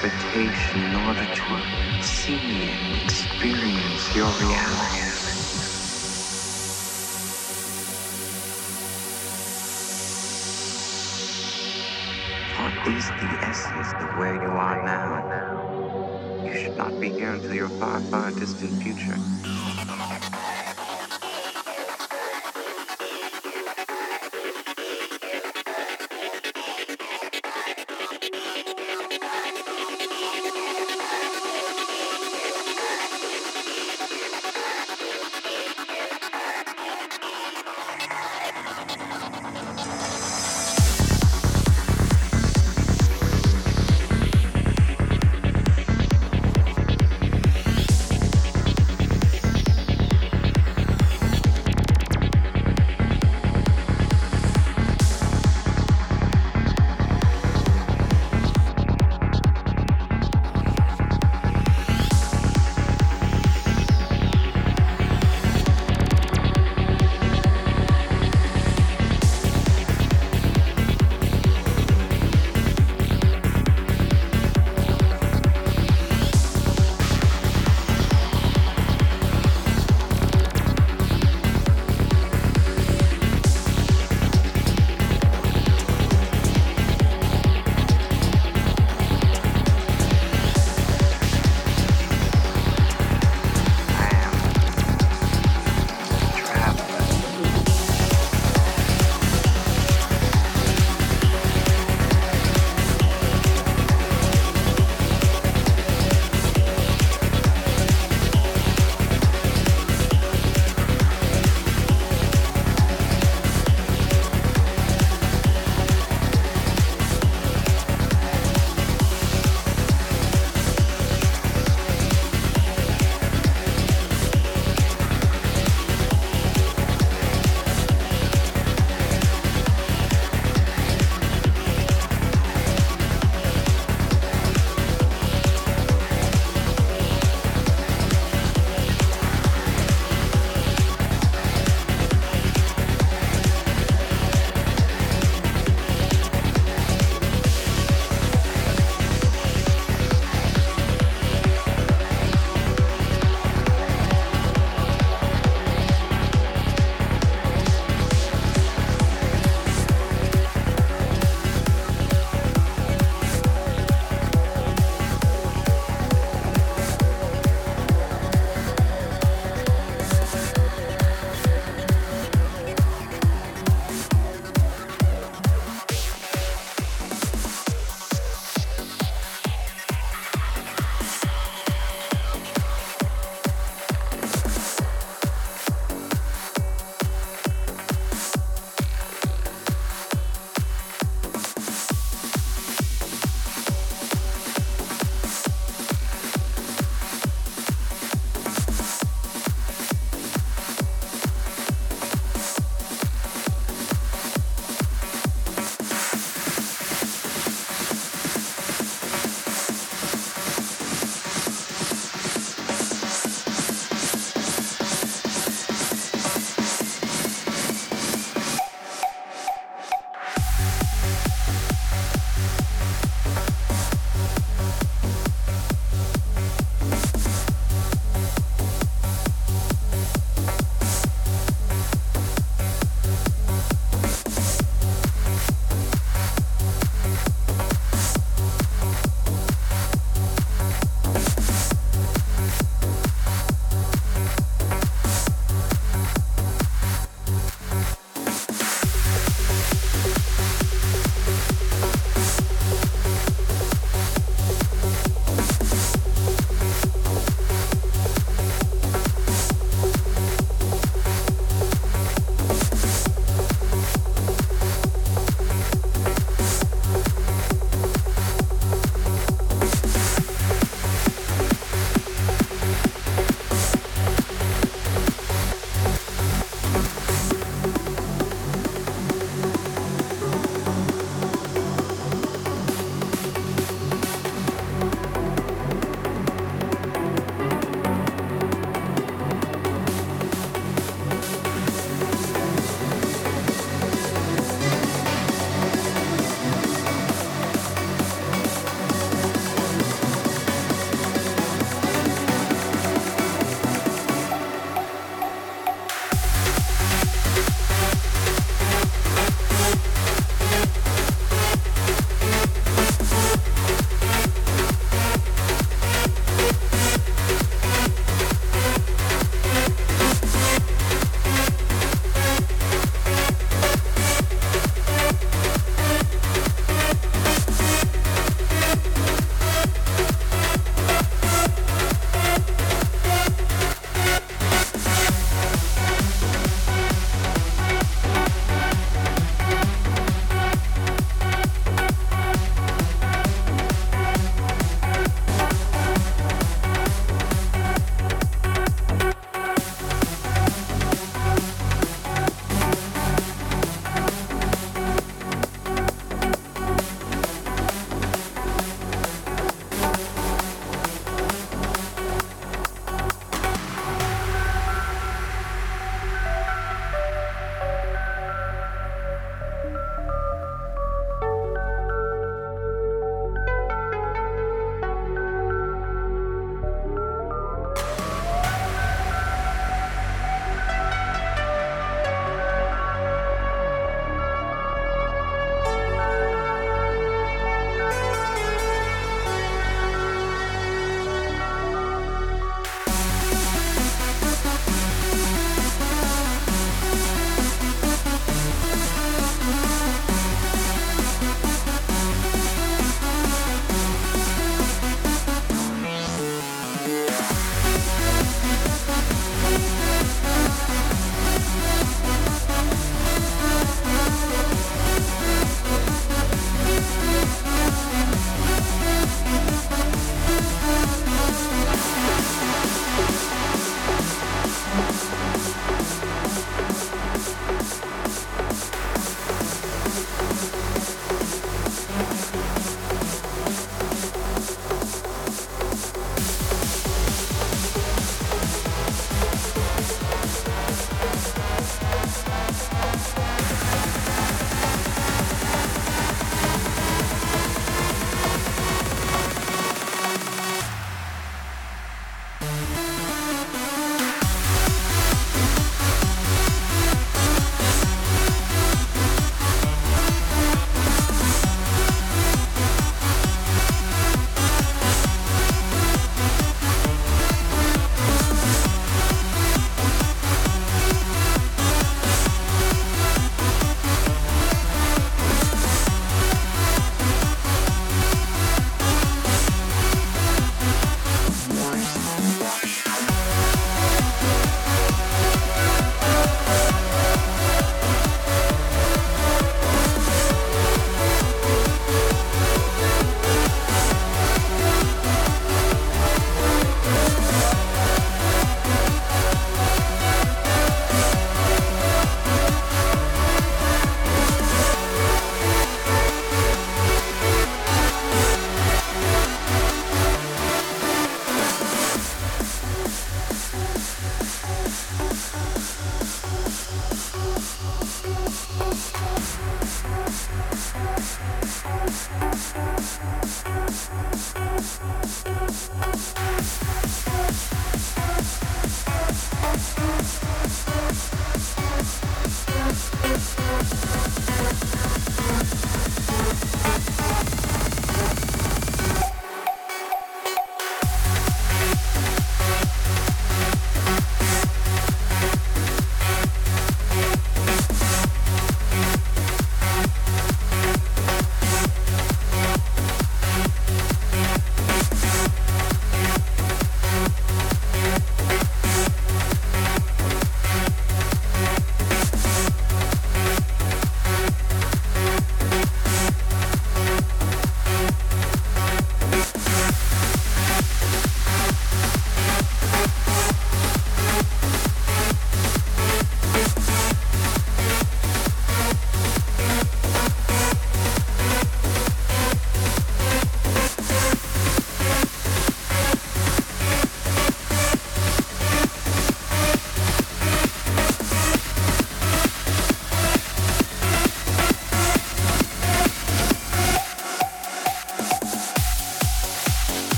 Expectation in order to see and experience your reality. What is the essence of where you are now? You should not be here until your far, far distant future.